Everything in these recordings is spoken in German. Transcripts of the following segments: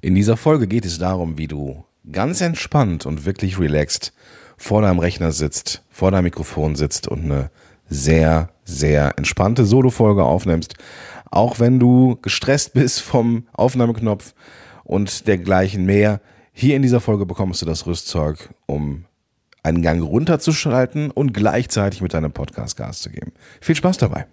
In dieser Folge geht es darum, wie du ganz entspannt und wirklich relaxed vor deinem Rechner sitzt, vor deinem Mikrofon sitzt und eine sehr, sehr entspannte Solo-Folge aufnimmst. Auch wenn du gestresst bist vom Aufnahmeknopf und dergleichen mehr. Hier in dieser Folge bekommst du das Rüstzeug, um einen Gang runterzuschalten und gleichzeitig mit deinem Podcast Gas zu geben. Viel Spaß dabei.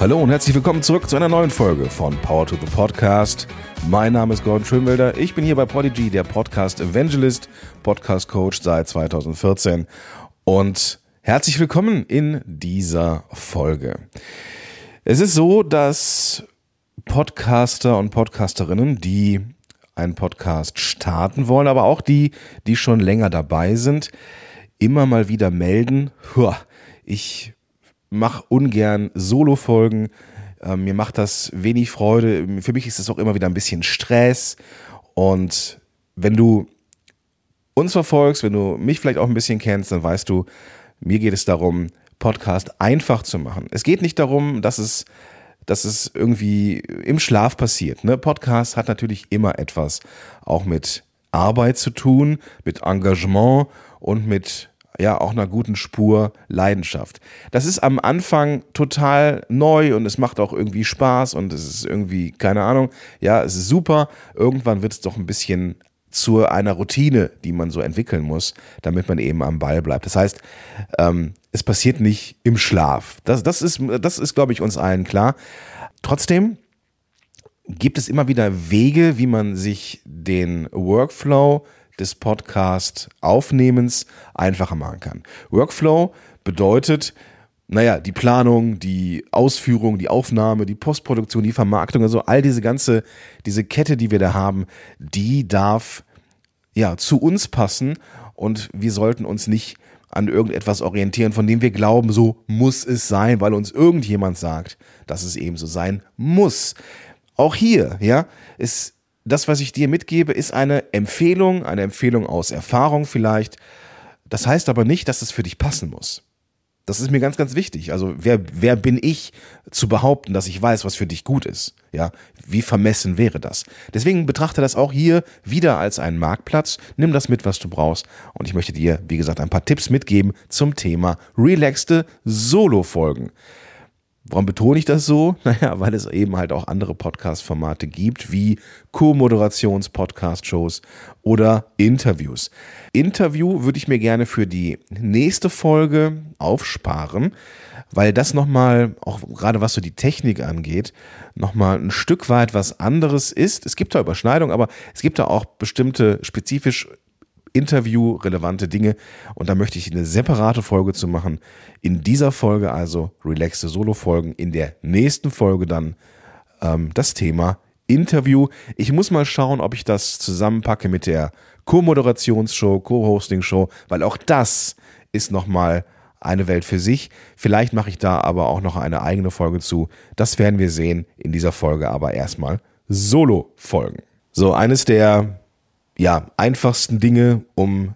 Hallo und herzlich willkommen zurück zu einer neuen Folge von Power to the Podcast. Mein Name ist Gordon Schönwelder. Ich bin hier bei Prodigy, der Podcast Evangelist, Podcast Coach seit 2014 und herzlich willkommen in dieser Folge. Es ist so, dass Podcaster und Podcasterinnen, die einen Podcast starten wollen, aber auch die, die schon länger dabei sind, immer mal wieder melden, ich mache ungern Solo-Folgen. Ähm, mir macht das wenig Freude. Für mich ist das auch immer wieder ein bisschen Stress. Und wenn du uns verfolgst, wenn du mich vielleicht auch ein bisschen kennst, dann weißt du, mir geht es darum, Podcast einfach zu machen. Es geht nicht darum, dass es, dass es irgendwie im Schlaf passiert. Ne? Podcast hat natürlich immer etwas auch mit Arbeit zu tun, mit Engagement und mit ja auch einer guten Spur Leidenschaft. Das ist am Anfang total neu und es macht auch irgendwie Spaß und es ist irgendwie, keine Ahnung, ja, es ist super. Irgendwann wird es doch ein bisschen zu einer Routine, die man so entwickeln muss, damit man eben am Ball bleibt. Das heißt, ähm, es passiert nicht im Schlaf. Das, das ist, das ist, glaube ich, uns allen klar. Trotzdem gibt es immer wieder Wege, wie man sich den Workflow des Podcast-Aufnehmens einfacher machen kann. Workflow bedeutet, naja, die Planung, die Ausführung, die Aufnahme, die Postproduktion, die Vermarktung, also all diese ganze, diese Kette, die wir da haben, die darf ja zu uns passen und wir sollten uns nicht an irgendetwas orientieren, von dem wir glauben, so muss es sein, weil uns irgendjemand sagt, dass es eben so sein muss. Auch hier, ja, ist das, was ich dir mitgebe, ist eine Empfehlung, eine Empfehlung aus Erfahrung vielleicht. Das heißt aber nicht, dass es für dich passen muss. Das ist mir ganz, ganz wichtig. Also wer, wer bin ich zu behaupten, dass ich weiß, was für dich gut ist? Ja, wie vermessen wäre das? Deswegen betrachte das auch hier wieder als einen Marktplatz. Nimm das mit, was du brauchst. Und ich möchte dir, wie gesagt, ein paar Tipps mitgeben zum Thema relaxte Solo-Folgen. Warum betone ich das so? Naja, weil es eben halt auch andere Podcast-Formate gibt, wie Co-Moderations-Podcast-Shows oder Interviews. Interview würde ich mir gerne für die nächste Folge aufsparen, weil das nochmal, auch gerade was so die Technik angeht, nochmal ein Stück weit was anderes ist. Es gibt da Überschneidungen, aber es gibt da auch bestimmte spezifisch interviewrelevante Dinge. Und da möchte ich eine separate Folge zu machen. In dieser Folge also relaxte Solo-Folgen. In der nächsten Folge dann ähm, das Thema Interview. Ich muss mal schauen, ob ich das zusammenpacke mit der Co-Moderationsshow, Co-Hosting-Show, weil auch das ist nochmal eine Welt für sich. Vielleicht mache ich da aber auch noch eine eigene Folge zu. Das werden wir sehen in dieser Folge, aber erstmal Solo-Folgen. So, eines der ja, einfachsten Dinge, um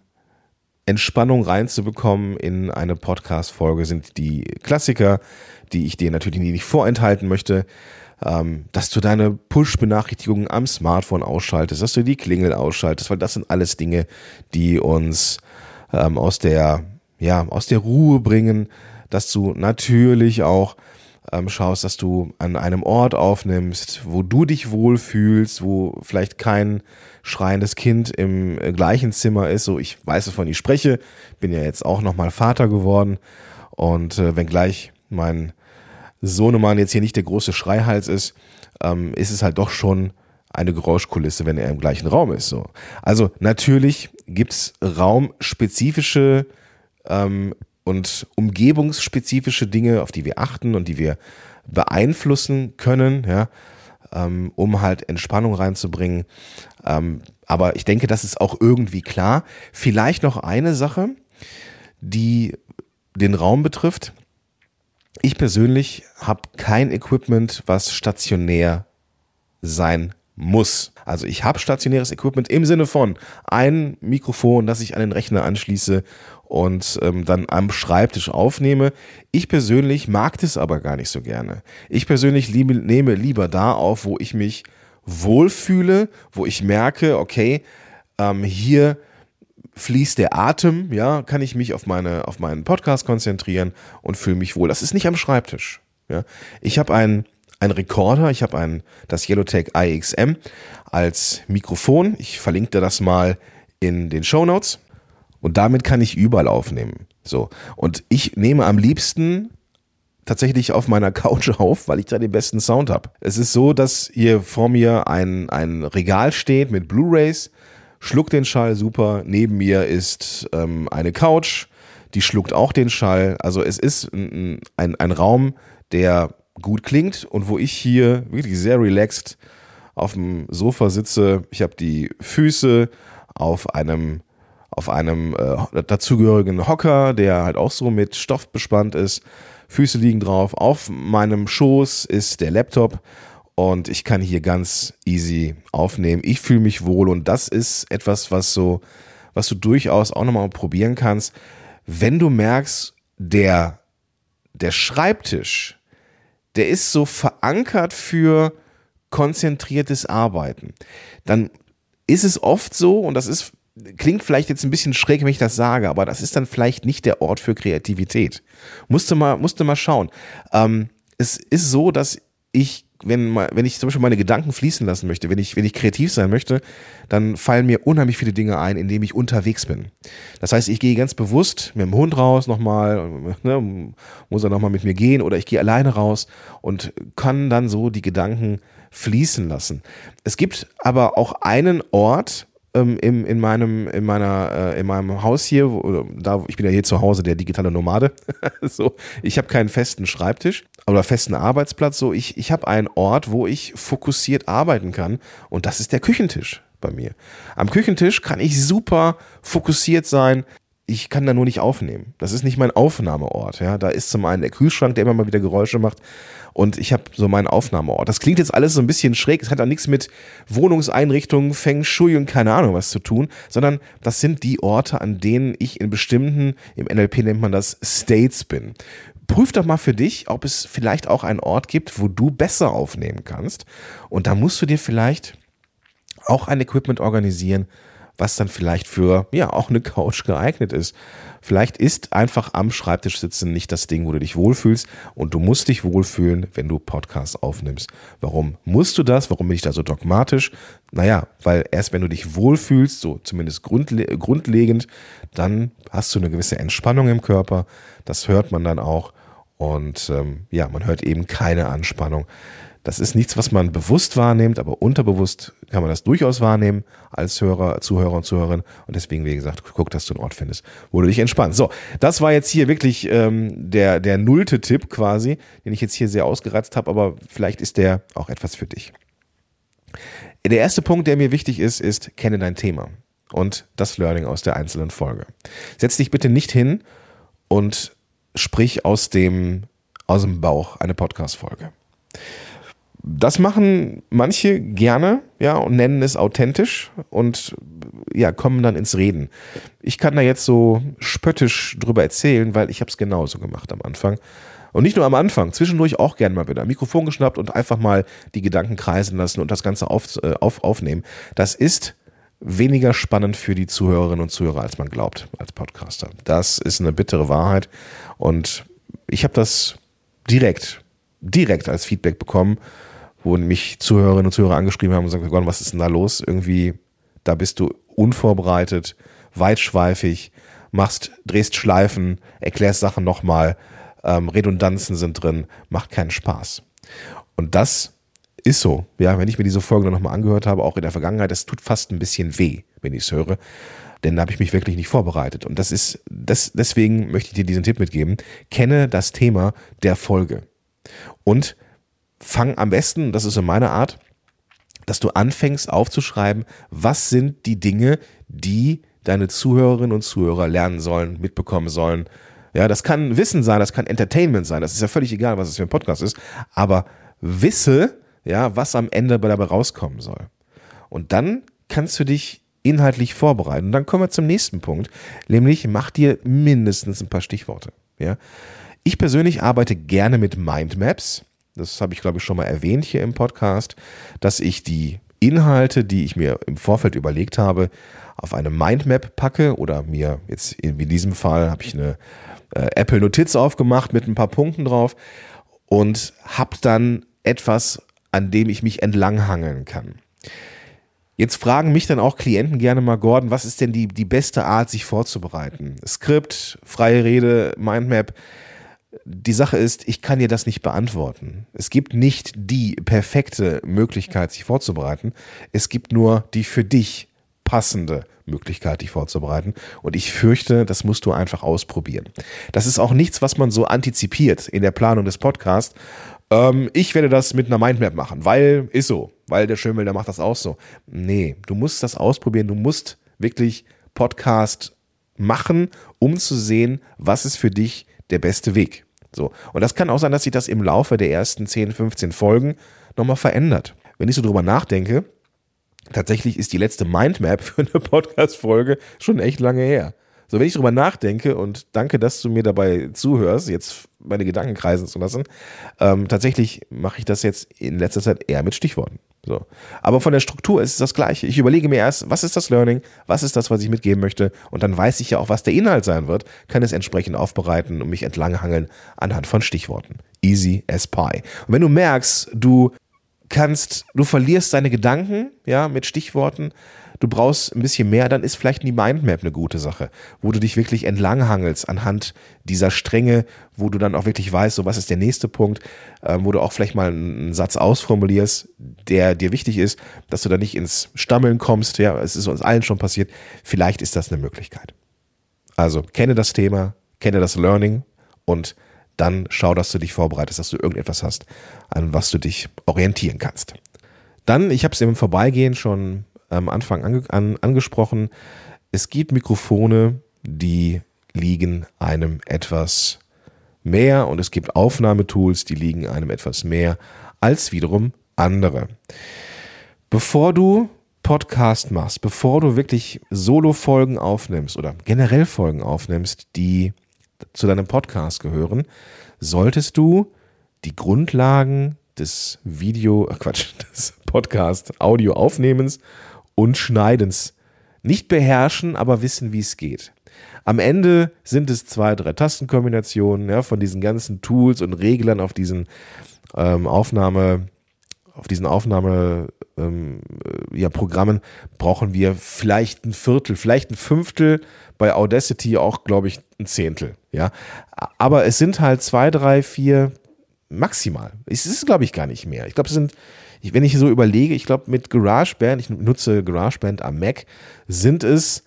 Entspannung reinzubekommen in eine Podcast-Folge, sind die Klassiker, die ich dir natürlich nicht vorenthalten möchte. Ähm, dass du deine Push-Benachrichtigungen am Smartphone ausschaltest, dass du die Klingel ausschaltest, weil das sind alles Dinge, die uns ähm, aus der, ja, aus der Ruhe bringen, dass du natürlich auch ähm, schaust, dass du an einem Ort aufnimmst, wo du dich wohlfühlst, wo vielleicht kein schreiendes Kind im äh, gleichen Zimmer ist. So, ich weiß, wovon ich spreche, bin ja jetzt auch nochmal Vater geworden und äh, wenngleich mein Sohnemann jetzt hier nicht der große Schreihals ist, ähm, ist es halt doch schon eine Geräuschkulisse, wenn er im gleichen Raum ist. So. Also natürlich gibt's raumspezifische ähm, und umgebungsspezifische Dinge, auf die wir achten und die wir beeinflussen können, ja, ähm, um halt Entspannung reinzubringen. Ähm, aber ich denke, das ist auch irgendwie klar. Vielleicht noch eine Sache, die den Raum betrifft. Ich persönlich habe kein Equipment, was stationär sein muss. Also ich habe stationäres Equipment im Sinne von ein Mikrofon, das ich an den Rechner anschließe und ähm, dann am Schreibtisch aufnehme. Ich persönlich mag das aber gar nicht so gerne. Ich persönlich liebe, nehme lieber da auf, wo ich mich wohlfühle, wo ich merke, okay, ähm, hier fließt der Atem, ja, kann ich mich auf meine auf meinen Podcast konzentrieren und fühle mich wohl. Das ist nicht am Schreibtisch. Ja. Ich habe einen ein Recorder, ich habe das Yellowtech IXM als Mikrofon. Ich verlinke dir das mal in den Show Notes und damit kann ich überall aufnehmen. So und ich nehme am liebsten tatsächlich auf meiner Couch auf, weil ich da den besten Sound habe. Es ist so, dass hier vor mir ein, ein Regal steht mit Blu-rays schluckt den Schall super. Neben mir ist ähm, eine Couch, die schluckt auch den Schall. Also es ist ein, ein, ein Raum, der gut klingt und wo ich hier wirklich sehr relaxed auf dem Sofa sitze. Ich habe die Füße auf einem auf einem äh, dazugehörigen Hocker, der halt auch so mit Stoff bespannt ist. Füße liegen drauf. Auf meinem Schoß ist der Laptop und ich kann hier ganz easy aufnehmen. Ich fühle mich wohl und das ist etwas, was so, was du durchaus auch nochmal probieren kannst. Wenn du merkst, der, der Schreibtisch, der ist so verankert für konzentriertes Arbeiten, dann ist es oft so, und das ist, klingt vielleicht jetzt ein bisschen schräg, wenn ich das sage, aber das ist dann vielleicht nicht der Ort für Kreativität. Musste mal, musste mal schauen. Ähm, es ist so, dass ich wenn, wenn ich zum Beispiel meine Gedanken fließen lassen möchte, wenn ich, wenn ich kreativ sein möchte, dann fallen mir unheimlich viele Dinge ein, indem ich unterwegs bin. Das heißt, ich gehe ganz bewusst mit dem Hund raus nochmal, ne, muss er nochmal mit mir gehen oder ich gehe alleine raus und kann dann so die Gedanken fließen lassen. Es gibt aber auch einen Ort, ähm, im, in meinem, in meiner, äh, in meinem Haus hier, wo, da, ich bin ja hier zu Hause, der digitale Nomade. so, ich habe keinen festen Schreibtisch oder festen Arbeitsplatz. So, ich, ich habe einen Ort, wo ich fokussiert arbeiten kann und das ist der Küchentisch bei mir. Am Küchentisch kann ich super fokussiert sein ich kann da nur nicht aufnehmen. Das ist nicht mein Aufnahmeort. Ja, da ist zum einen der Kühlschrank, der immer mal wieder Geräusche macht, und ich habe so meinen Aufnahmeort. Das klingt jetzt alles so ein bisschen schräg. Es hat auch nichts mit Wohnungseinrichtungen, Feng Shui und keine Ahnung was zu tun, sondern das sind die Orte, an denen ich in bestimmten, im NLP nennt man das States bin. Prüf doch mal für dich, ob es vielleicht auch einen Ort gibt, wo du besser aufnehmen kannst. Und da musst du dir vielleicht auch ein Equipment organisieren, was dann vielleicht für ja auch eine Couch geeignet ist. Vielleicht ist einfach am Schreibtisch sitzen nicht das Ding, wo du dich wohlfühlst und du musst dich wohlfühlen, wenn du Podcasts aufnimmst. Warum musst du das? Warum bin ich da so dogmatisch? Naja, weil erst wenn du dich wohlfühlst, so zumindest grundle grundlegend, dann hast du eine gewisse Entspannung im Körper. Das hört man dann auch. Und ähm, ja, man hört eben keine Anspannung. Das ist nichts, was man bewusst wahrnimmt, aber unterbewusst kann man das durchaus wahrnehmen als Hörer, Zuhörer und Zuhörerin. Und deswegen, wie gesagt, guck, dass du einen Ort findest, wo du dich entspannst. So, das war jetzt hier wirklich ähm, der, der nullte Tipp quasi, den ich jetzt hier sehr ausgereizt habe, aber vielleicht ist der auch etwas für dich. Der erste Punkt, der mir wichtig ist, ist, kenne dein Thema und das Learning aus der einzelnen Folge. Setz dich bitte nicht hin und sprich aus dem, aus dem Bauch eine Podcast-Folge. Das machen manche gerne, ja, und nennen es authentisch und ja, kommen dann ins Reden. Ich kann da jetzt so spöttisch drüber erzählen, weil ich habe es genauso gemacht am Anfang. Und nicht nur am Anfang, zwischendurch auch gerne mal wieder Mikrofon geschnappt und einfach mal die Gedanken kreisen lassen und das Ganze auf, äh, auf, aufnehmen. Das ist weniger spannend für die Zuhörerinnen und Zuhörer, als man glaubt, als Podcaster. Das ist eine bittere Wahrheit. Und ich habe das direkt, direkt als Feedback bekommen wo mich Zuhörerinnen und Zuhörer angeschrieben haben und gesagt, Gott, was ist denn da los? Irgendwie, da bist du unvorbereitet, weitschweifig, machst, drehst Schleifen, erklärst Sachen nochmal, ähm, Redundanzen sind drin, macht keinen Spaß. Und das ist so. Ja, wenn ich mir diese Folge nochmal angehört habe, auch in der Vergangenheit, es tut fast ein bisschen weh, wenn ich es höre. Denn da habe ich mich wirklich nicht vorbereitet. Und das ist, das, deswegen möchte ich dir diesen Tipp mitgeben. Kenne das Thema der Folge. Und fang am besten, das ist so meine Art, dass du anfängst aufzuschreiben, was sind die Dinge, die deine Zuhörerinnen und Zuhörer lernen sollen, mitbekommen sollen. Ja, das kann Wissen sein, das kann Entertainment sein, das ist ja völlig egal, was es für ein Podcast ist, aber wisse, ja, was am Ende dabei rauskommen soll. Und dann kannst du dich inhaltlich vorbereiten. Und dann kommen wir zum nächsten Punkt, nämlich mach dir mindestens ein paar Stichworte. Ja. Ich persönlich arbeite gerne mit Mindmaps. Das habe ich, glaube ich, schon mal erwähnt hier im Podcast, dass ich die Inhalte, die ich mir im Vorfeld überlegt habe, auf eine Mindmap packe oder mir jetzt in diesem Fall habe ich eine äh, Apple Notiz aufgemacht mit ein paar Punkten drauf und habe dann etwas, an dem ich mich entlanghangeln kann. Jetzt fragen mich dann auch Klienten gerne mal, Gordon, was ist denn die, die beste Art, sich vorzubereiten? Skript, freie Rede, Mindmap. Die Sache ist, ich kann dir das nicht beantworten. Es gibt nicht die perfekte Möglichkeit, sich vorzubereiten. Es gibt nur die für dich passende Möglichkeit, dich vorzubereiten. Und ich fürchte, das musst du einfach ausprobieren. Das ist auch nichts, was man so antizipiert in der Planung des Podcasts. Ähm, ich werde das mit einer Mindmap machen, weil ist so, weil der Schönwälder macht das auch so. Nee, du musst das ausprobieren. Du musst wirklich Podcast machen, um zu sehen, was ist für dich der beste Weg. So. Und das kann auch sein, dass sich das im Laufe der ersten 10, 15 Folgen nochmal verändert. Wenn ich so drüber nachdenke, tatsächlich ist die letzte Mindmap für eine Podcast-Folge schon echt lange her. So, wenn ich drüber nachdenke und danke, dass du mir dabei zuhörst, jetzt meine Gedanken kreisen zu lassen, ähm, tatsächlich mache ich das jetzt in letzter Zeit eher mit Stichworten. So. Aber von der Struktur ist es das Gleiche. Ich überlege mir erst, was ist das Learning, was ist das, was ich mitgeben möchte, und dann weiß ich ja auch, was der Inhalt sein wird, kann es entsprechend aufbereiten und mich entlanghangeln anhand von Stichworten. Easy as pie. Und wenn du merkst, du kannst, du verlierst deine Gedanken, ja, mit Stichworten, du brauchst ein bisschen mehr, dann ist vielleicht die Mindmap eine gute Sache, wo du dich wirklich entlanghangelst anhand dieser Stränge, wo du dann auch wirklich weißt, so was ist der nächste Punkt, äh, wo du auch vielleicht mal einen Satz ausformulierst, der dir wichtig ist, dass du da nicht ins Stammeln kommst, ja, es ist uns allen schon passiert, vielleicht ist das eine Möglichkeit. Also kenne das Thema, kenne das Learning und dann schau, dass du dich vorbereitest, dass du irgendetwas hast, an was du dich orientieren kannst. Dann, ich habe es im Vorbeigehen schon am Anfang ange an, angesprochen, es gibt Mikrofone, die liegen einem etwas mehr und es gibt Aufnahmetools, die liegen einem etwas mehr als wiederum andere. Bevor du Podcast machst, bevor du wirklich Solo-Folgen aufnimmst oder generell Folgen aufnimmst, die zu deinem Podcast gehören, solltest du die Grundlagen des Video, äh Quatsch, des Podcast Audio Aufnehmens und Schneidens nicht beherrschen, aber wissen, wie es geht. Am Ende sind es zwei, drei Tastenkombinationen ja, von diesen ganzen Tools und Reglern auf diesen ähm, Aufnahme, auf diesen Aufnahme ähm, äh, ja, Programmen brauchen wir vielleicht ein Viertel, vielleicht ein Fünftel, bei Audacity auch, glaube ich, ein Zehntel. Ja, aber es sind halt zwei, drei, vier maximal. Es ist, glaube ich, gar nicht mehr. Ich glaube, es sind wenn ich so überlege, ich glaube, mit GarageBand, ich nutze GarageBand am Mac, sind es,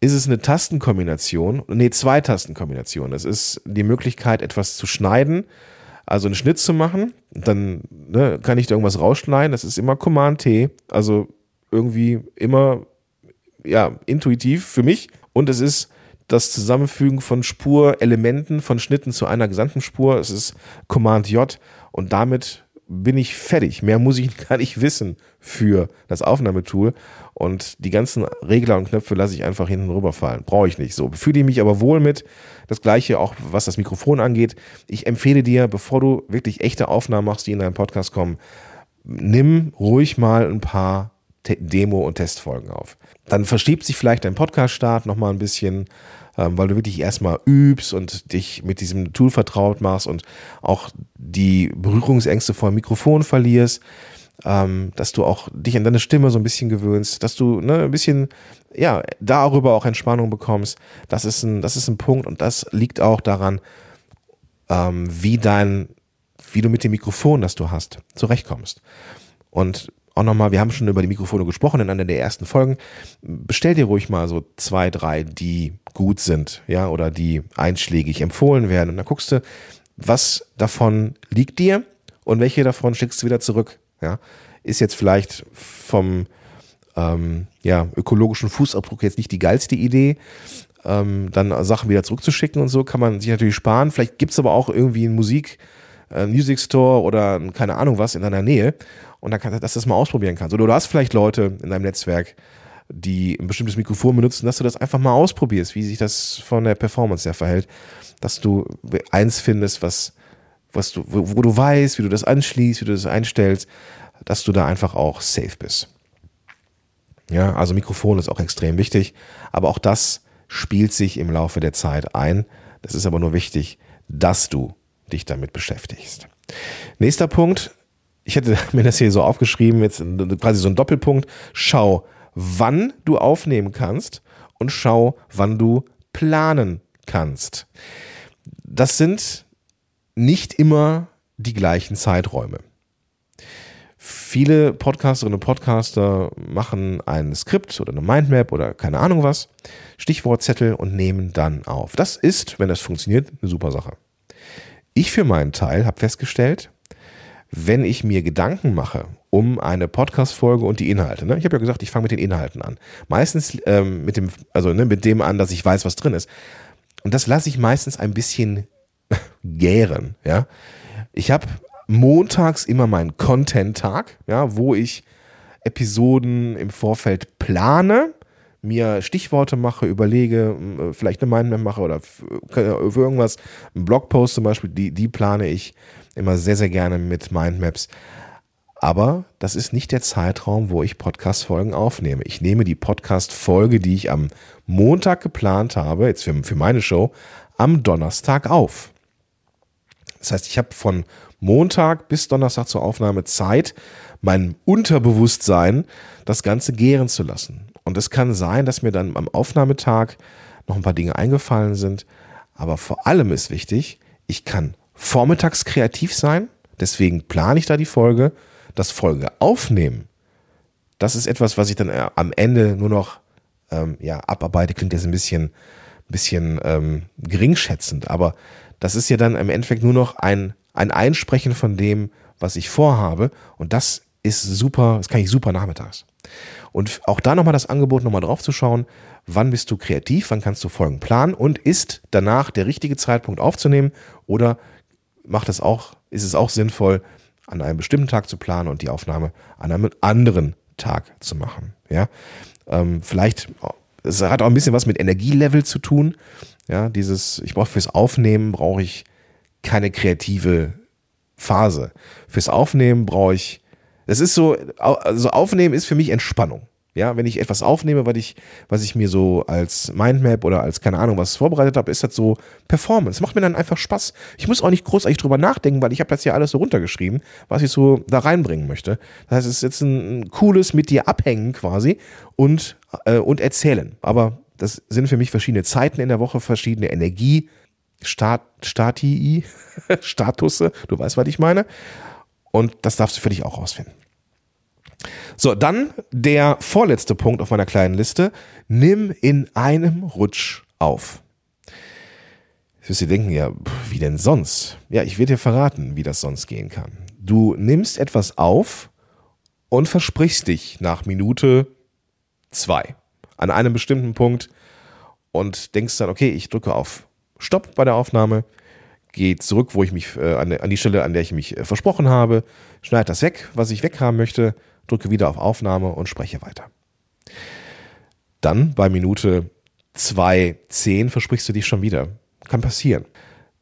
ist es eine Tastenkombination, nee, zwei Tastenkombinationen. Es ist die Möglichkeit, etwas zu schneiden, also einen Schnitt zu machen. Dann ne, kann ich da irgendwas rausschneiden. Das ist immer Command T, also irgendwie immer ja intuitiv für mich. Und es ist das Zusammenfügen von Spurelementen, von Schnitten zu einer gesamten Spur. Es ist Command J und damit bin ich fertig. Mehr muss ich gar nicht wissen für das Aufnahmetool. Und die ganzen Regler und Knöpfe lasse ich einfach hinten rüberfallen. Brauche ich nicht so. Fühle ich mich aber wohl mit. Das gleiche auch, was das Mikrofon angeht. Ich empfehle dir, bevor du wirklich echte Aufnahmen machst, die in deinen Podcast kommen, nimm ruhig mal ein paar Demo- und Testfolgen auf. Dann verschiebt sich vielleicht dein Podcast-Start nochmal ein bisschen ähm, weil du wirklich erstmal übst und dich mit diesem Tool vertraut machst und auch die Berührungsängste vor dem Mikrofon verlierst, ähm, dass du auch dich an deine Stimme so ein bisschen gewöhnst, dass du ne, ein bisschen, ja, darüber auch Entspannung bekommst. Das ist ein, das ist ein Punkt und das liegt auch daran, ähm, wie dein, wie du mit dem Mikrofon, das du hast, zurechtkommst. Und auch nochmal, wir haben schon über die Mikrofone gesprochen in einer der ersten Folgen. Bestell dir ruhig mal so zwei, drei, die gut sind, ja, oder die einschlägig empfohlen werden. Und dann guckst du, was davon liegt dir und welche davon schickst du wieder zurück, ja. Ist jetzt vielleicht vom ähm, ja, ökologischen Fußabdruck jetzt nicht die geilste Idee, ähm, dann Sachen wieder zurückzuschicken und so kann man sich natürlich sparen. Vielleicht gibt es aber auch irgendwie ein Musik, äh, Music Store oder keine Ahnung was in deiner Nähe und dann kann, dass du das mal ausprobieren kannst. Oder du hast vielleicht Leute in deinem Netzwerk, die ein bestimmtes Mikrofon benutzen, dass du das einfach mal ausprobierst, wie sich das von der Performance her verhält, dass du eins findest, was, was du, wo, wo du weißt, wie du das anschließt, wie du das einstellst, dass du da einfach auch safe bist. Ja, also Mikrofon ist auch extrem wichtig, aber auch das spielt sich im Laufe der Zeit ein. Das ist aber nur wichtig, dass du dich damit beschäftigst. Nächster Punkt. Ich hätte mir das hier so aufgeschrieben, jetzt quasi so ein Doppelpunkt. Schau, wann du aufnehmen kannst und schau, wann du planen kannst. Das sind nicht immer die gleichen Zeiträume. Viele Podcasterinnen und Podcaster machen ein Skript oder eine Mindmap oder keine Ahnung was, Stichwortzettel und nehmen dann auf. Das ist, wenn das funktioniert, eine super Sache. Ich für meinen Teil habe festgestellt, wenn ich mir Gedanken mache um eine Podcast-Folge und die Inhalte. Ne? Ich habe ja gesagt, ich fange mit den Inhalten an. Meistens ähm, mit dem, also ne, mit dem an, dass ich weiß, was drin ist. Und das lasse ich meistens ein bisschen gären. Ja, ich habe montags immer meinen Content-Tag, ja, wo ich Episoden im Vorfeld plane, mir Stichworte mache, überlege, äh, vielleicht eine Mindmap mache oder für irgendwas, einen Blogpost zum Beispiel, die, die plane ich immer sehr, sehr gerne mit Mindmaps. Aber das ist nicht der Zeitraum, wo ich Podcast-Folgen aufnehme. Ich nehme die Podcast-Folge, die ich am Montag geplant habe, jetzt für, für meine Show, am Donnerstag auf. Das heißt, ich habe von Montag bis Donnerstag zur Aufnahme Zeit, mein Unterbewusstsein das Ganze gären zu lassen. Und es kann sein, dass mir dann am Aufnahmetag noch ein paar Dinge eingefallen sind. Aber vor allem ist wichtig, ich kann vormittags kreativ sein. Deswegen plane ich da die Folge. Das Folge aufnehmen, das ist etwas, was ich dann äh, am Ende nur noch ähm, ja, abarbeite. Klingt jetzt ein bisschen, bisschen ähm, geringschätzend, aber das ist ja dann im Endeffekt nur noch ein ein Einsprechen von dem, was ich vorhabe. Und das ist super, das kann ich super nachmittags. Und auch da nochmal das Angebot, nochmal drauf zu schauen, wann bist du kreativ, wann kannst du Folgen planen und ist danach der richtige Zeitpunkt aufzunehmen oder macht es auch, ist es auch sinnvoll, an einem bestimmten Tag zu planen und die Aufnahme an einem anderen Tag zu machen. Ja, ähm, vielleicht, es hat auch ein bisschen was mit Energielevel zu tun. Ja, dieses, ich brauche fürs Aufnehmen brauche ich keine kreative Phase. Fürs Aufnehmen brauche ich, es ist so, also Aufnehmen ist für mich Entspannung. Ja, wenn ich etwas aufnehme, was ich, was ich mir so als Mindmap oder als keine Ahnung was vorbereitet habe, ist das so Performance. Macht mir dann einfach Spaß. Ich muss auch nicht großartig drüber nachdenken, weil ich habe das ja alles so runtergeschrieben, was ich so da reinbringen möchte. Das heißt, es ist jetzt ein, ein cooles mit dir abhängen quasi und, äh, und erzählen. Aber das sind für mich verschiedene Zeiten in der Woche, verschiedene Energie, Stat, Statii, Statusse, du weißt, was ich meine. Und das darfst du für dich auch rausfinden. So, dann der vorletzte Punkt auf meiner kleinen Liste. Nimm in einem Rutsch auf. Jetzt wirst du denken, ja, wie denn sonst? Ja, ich werde dir verraten, wie das sonst gehen kann. Du nimmst etwas auf und versprichst dich nach Minute zwei an einem bestimmten Punkt und denkst dann, okay, ich drücke auf Stopp bei der Aufnahme, gehe zurück, wo ich mich äh, an, die Stelle, an der ich mich äh, versprochen habe, schneide das weg, was ich weghaben möchte, drücke wieder auf Aufnahme und spreche weiter. Dann bei Minute 2.10 versprichst du dich schon wieder. Kann passieren.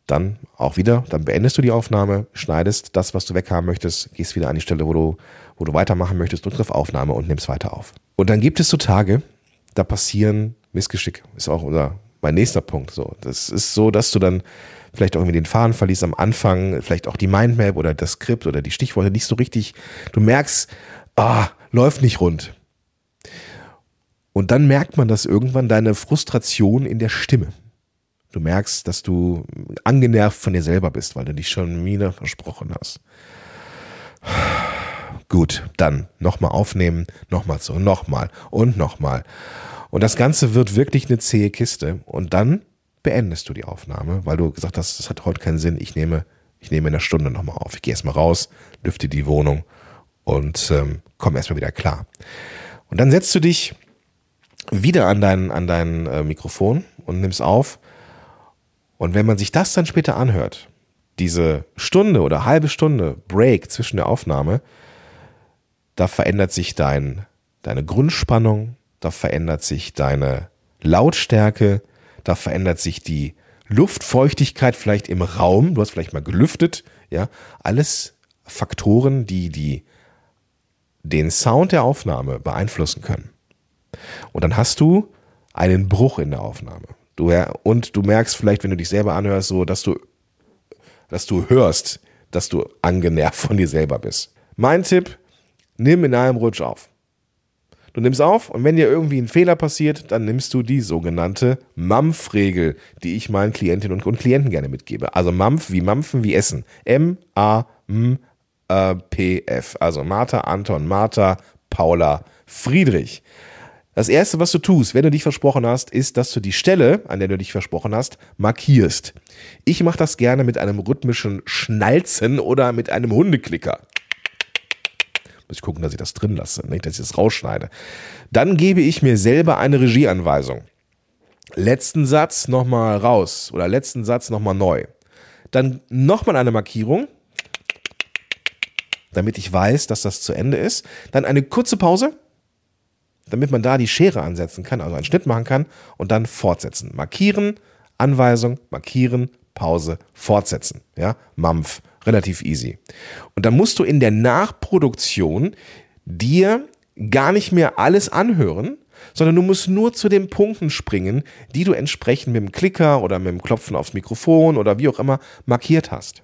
Dann auch wieder, dann beendest du die Aufnahme, schneidest das, was du weghaben möchtest, gehst wieder an die Stelle, wo du, wo du weitermachen möchtest, drückst auf Aufnahme und nimmst weiter auf. Und dann gibt es so Tage, da passieren Missgeschicke. Ist auch unser mein nächster Punkt. So, das ist so, dass du dann vielleicht auch irgendwie den Faden verliest am Anfang, vielleicht auch die Mindmap oder das Skript oder die Stichworte nicht so richtig. Du merkst, ah, läuft nicht rund. Und dann merkt man das irgendwann, deine Frustration in der Stimme. Du merkst, dass du angenervt von dir selber bist, weil du dich schon wieder versprochen hast. Gut, dann nochmal aufnehmen, nochmal so, nochmal und nochmal. Und das Ganze wird wirklich eine zähe Kiste. Und dann beendest du die Aufnahme, weil du gesagt hast, das hat heute keinen Sinn. Ich nehme, ich nehme in einer Stunde nochmal auf. Ich gehe erstmal raus, lüfte die Wohnung und ähm, komme erstmal wieder klar. Und dann setzt du dich wieder an dein, an dein äh, Mikrofon und nimmst auf. Und wenn man sich das dann später anhört, diese Stunde oder halbe Stunde Break zwischen der Aufnahme, da verändert sich dein, deine Grundspannung, da verändert sich deine Lautstärke, da verändert sich die Luftfeuchtigkeit vielleicht im Raum, du hast vielleicht mal gelüftet, ja, alles Faktoren, die, die den Sound der Aufnahme beeinflussen können. Und dann hast du einen Bruch in der Aufnahme. Du, und du merkst vielleicht, wenn du dich selber anhörst, so, dass du, dass du hörst, dass du angenervt von dir selber bist. Mein Tipp, nimm in einem Rutsch auf. Du nimmst auf und wenn dir irgendwie ein Fehler passiert, dann nimmst du die sogenannte MAMF-Regel, die ich meinen Klientinnen und Klienten gerne mitgebe. Also MAMF wie Mampfen wie Essen. M-A-M-P-F. Also Martha, Anton, Martha, Paula, Friedrich. Das erste, was du tust, wenn du dich versprochen hast, ist, dass du die Stelle, an der du dich versprochen hast, markierst. Ich mache das gerne mit einem rhythmischen Schnalzen oder mit einem Hundeklicker. Muss ich gucken, dass ich das drin lasse, nicht, dass ich das rausschneide. Dann gebe ich mir selber eine Regieanweisung. Letzten Satz nochmal raus oder letzten Satz nochmal neu. Dann nochmal eine Markierung, damit ich weiß, dass das zu Ende ist. Dann eine kurze Pause, damit man da die Schere ansetzen kann, also einen Schnitt machen kann und dann fortsetzen. Markieren, Anweisung, markieren, Pause, fortsetzen. Ja, Mampf, relativ easy. Und dann musst du in der Nachproduktion dir gar nicht mehr alles anhören, sondern du musst nur zu den Punkten springen, die du entsprechend mit dem Klicker oder mit dem Klopfen aufs Mikrofon oder wie auch immer markiert hast.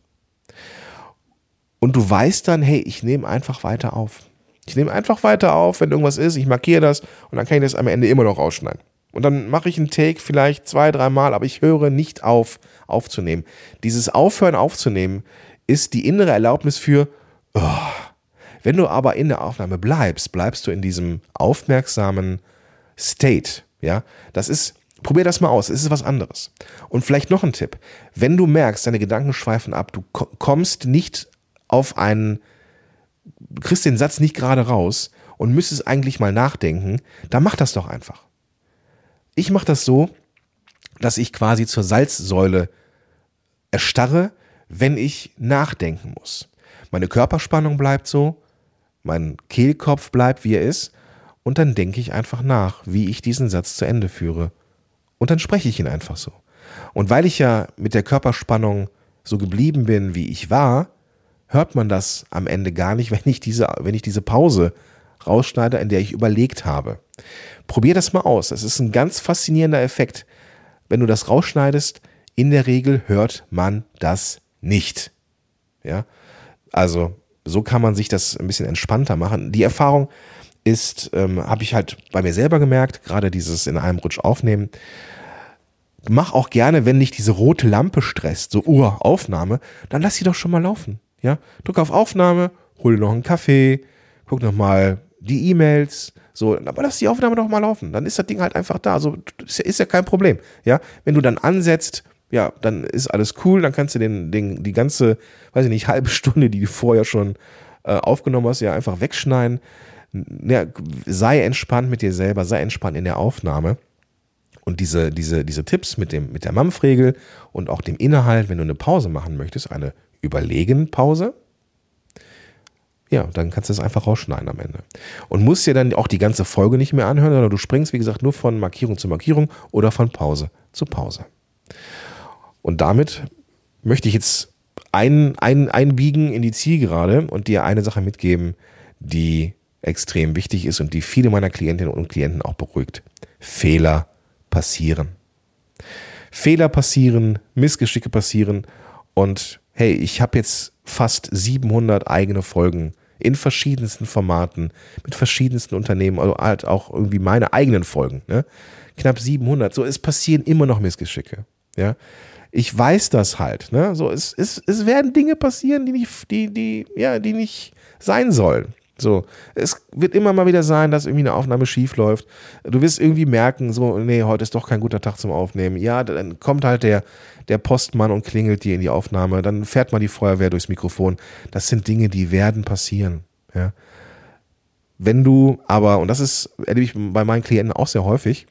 Und du weißt dann, hey, ich nehme einfach weiter auf. Ich nehme einfach weiter auf, wenn irgendwas ist, ich markiere das und dann kann ich das am Ende immer noch rausschneiden. Und dann mache ich einen Take vielleicht zwei, dreimal, aber ich höre nicht auf, aufzunehmen. Dieses Aufhören aufzunehmen ist die innere Erlaubnis für, oh. wenn du aber in der Aufnahme bleibst, bleibst du in diesem aufmerksamen State. Ja, das ist, probier das mal aus, es ist was anderes. Und vielleicht noch ein Tipp. Wenn du merkst, deine Gedanken schweifen ab, du kommst nicht auf einen kriegst den Satz nicht gerade raus und müsstest eigentlich mal nachdenken, dann mach das doch einfach. Ich mache das so, dass ich quasi zur Salzsäule erstarre, wenn ich nachdenken muss. Meine Körperspannung bleibt so, mein Kehlkopf bleibt, wie er ist, und dann denke ich einfach nach, wie ich diesen Satz zu Ende führe. Und dann spreche ich ihn einfach so. Und weil ich ja mit der Körperspannung so geblieben bin, wie ich war, hört man das am Ende gar nicht, wenn ich diese, wenn ich diese Pause rausschneide, in der ich überlegt habe. Probier das mal aus. Das ist ein ganz faszinierender Effekt. Wenn du das rausschneidest, in der Regel hört man das nicht. Ja, also so kann man sich das ein bisschen entspannter machen. Die Erfahrung ist, ähm, habe ich halt bei mir selber gemerkt, gerade dieses in einem Rutsch aufnehmen. Mach auch gerne, wenn dich diese rote Lampe stresst, so Uhr, Aufnahme, dann lass sie doch schon mal laufen. Ja, drück auf Aufnahme, hol noch einen Kaffee, guck noch mal die E-Mails, so, aber lass die Aufnahme doch mal laufen. Dann ist das Ding halt einfach da. Also ist ja, ist ja kein Problem. Ja, wenn du dann ansetzt, ja, dann ist alles cool. Dann kannst du den, den die ganze, weiß ich nicht, halbe Stunde, die du vorher schon äh, aufgenommen hast, ja einfach wegschneiden. Ja, sei entspannt mit dir selber, sei entspannt in der Aufnahme. Und diese, diese, diese Tipps mit, dem, mit der Mampfregel und auch dem Inhalt, wenn du eine Pause machen möchtest, eine Überlegen Pause. Ja, dann kannst du es einfach rausschneiden am Ende. Und musst dir dann auch die ganze Folge nicht mehr anhören, sondern du springst, wie gesagt, nur von Markierung zu Markierung oder von Pause zu Pause. Und damit möchte ich jetzt ein, ein, einbiegen in die Zielgerade und dir eine Sache mitgeben, die extrem wichtig ist und die viele meiner Klientinnen und Klienten auch beruhigt. Fehler passieren. Fehler passieren, Missgeschicke passieren und hey, ich habe jetzt fast 700 eigene Folgen in verschiedensten Formaten, mit verschiedensten Unternehmen, also halt auch irgendwie meine eigenen Folgen, ne? Knapp 700. So, es passieren immer noch Missgeschicke, ja. Ich weiß das halt, ne? So, es, es, es werden Dinge passieren, die nicht, die, die, ja, die nicht sein sollen. So, es wird immer mal wieder sein, dass irgendwie eine Aufnahme schief läuft. Du wirst irgendwie merken, so, nee, heute ist doch kein guter Tag zum Aufnehmen. Ja, dann kommt halt der, der Postmann und klingelt dir in die Aufnahme. Dann fährt mal die Feuerwehr durchs Mikrofon. Das sind Dinge, die werden passieren. Ja. Wenn du aber, und das ist, erlebe ich bei meinen Klienten auch sehr häufig,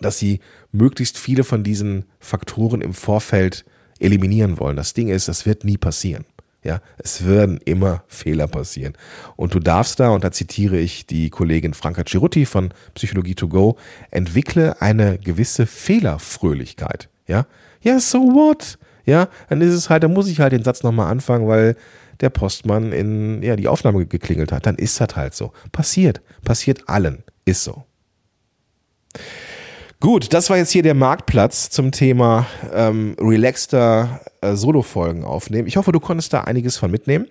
dass sie möglichst viele von diesen Faktoren im Vorfeld eliminieren wollen. Das Ding ist, das wird nie passieren. Ja, es werden immer Fehler passieren. Und du darfst da, und da zitiere ich die Kollegin Franka Cirutti von Psychologie to go, entwickle eine gewisse Fehlerfröhlichkeit. Ja, ja, so what? Ja, dann ist es halt, dann muss ich halt den Satz nochmal anfangen, weil der Postmann in, ja, die Aufnahme geklingelt hat. Dann ist das halt so. Passiert. Passiert allen. Ist so. Gut, das war jetzt hier der Marktplatz zum Thema ähm, relaxter äh, Solo-Folgen aufnehmen. Ich hoffe, du konntest da einiges von mitnehmen.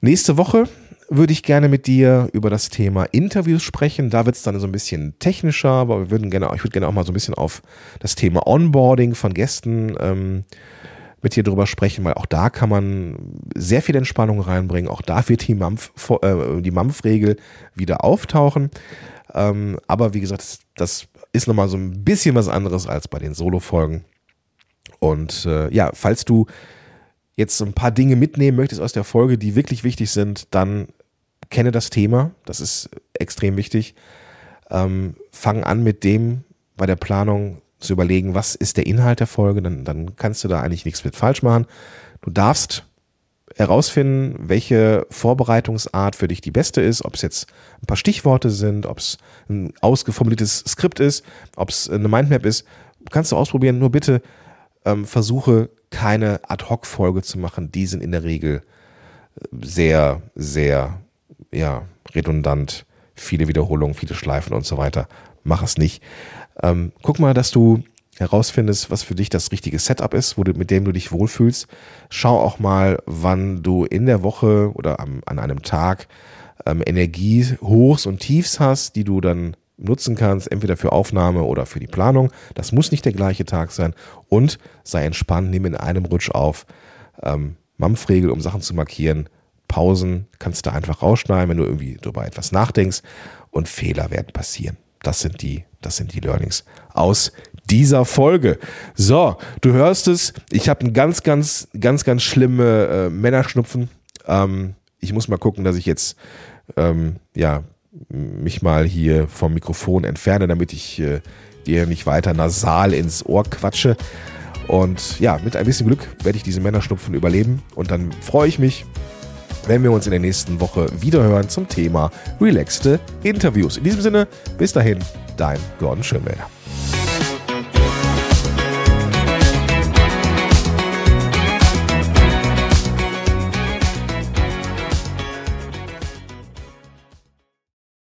Nächste Woche würde ich gerne mit dir über das Thema Interviews sprechen. Da wird es dann so ein bisschen technischer, aber wir würden gerne, ich würde gerne auch mal so ein bisschen auf das Thema Onboarding von Gästen ähm, mit dir drüber sprechen, weil auch da kann man sehr viel Entspannung reinbringen. Auch da wird die Mampf, äh, wieder auftauchen. Ähm, aber wie gesagt, das ist nochmal so ein bisschen was anderes als bei den Solo-Folgen. Und äh, ja, falls du jetzt ein paar Dinge mitnehmen möchtest aus der Folge, die wirklich wichtig sind, dann kenne das Thema. Das ist extrem wichtig. Ähm, fang an mit dem bei der Planung zu überlegen, was ist der Inhalt der Folge. Dann, dann kannst du da eigentlich nichts mit falsch machen. Du darfst herausfinden, welche Vorbereitungsart für dich die beste ist, ob es jetzt ein paar Stichworte sind, ob es ein ausgeformuliertes Skript ist, ob es eine Mindmap ist, kannst du ausprobieren. Nur bitte ähm, versuche keine Ad-Hoc-Folge zu machen. Die sind in der Regel sehr, sehr ja, redundant, viele Wiederholungen, viele Schleifen und so weiter. Mach es nicht. Ähm, guck mal, dass du herausfindest, was für dich das richtige Setup ist, wo du, mit dem du dich wohlfühlst. Schau auch mal, wann du in der Woche oder am, an einem Tag ähm, Energiehochs und Tiefs hast, die du dann nutzen kannst, entweder für Aufnahme oder für die Planung. Das muss nicht der gleiche Tag sein. Und sei entspannt, nimm in einem Rutsch auf. Ähm, Mampfregel, um Sachen zu markieren. Pausen kannst du einfach rausschneiden, wenn du irgendwie darüber etwas nachdenkst. Und Fehler werden passieren. Das sind die, das sind die Learnings aus dieser Folge. So, du hörst es. Ich habe einen ganz, ganz, ganz, ganz schlimme äh, Männerschnupfen. Ähm, ich muss mal gucken, dass ich jetzt ähm, ja mich mal hier vom Mikrofon entferne, damit ich äh, dir nicht weiter nasal ins Ohr quatsche. Und ja, mit ein bisschen Glück werde ich diese Männerschnupfen überleben. Und dann freue ich mich, wenn wir uns in der nächsten Woche wiederhören zum Thema relaxte Interviews. In diesem Sinne, bis dahin, dein Gordon Schönwälder.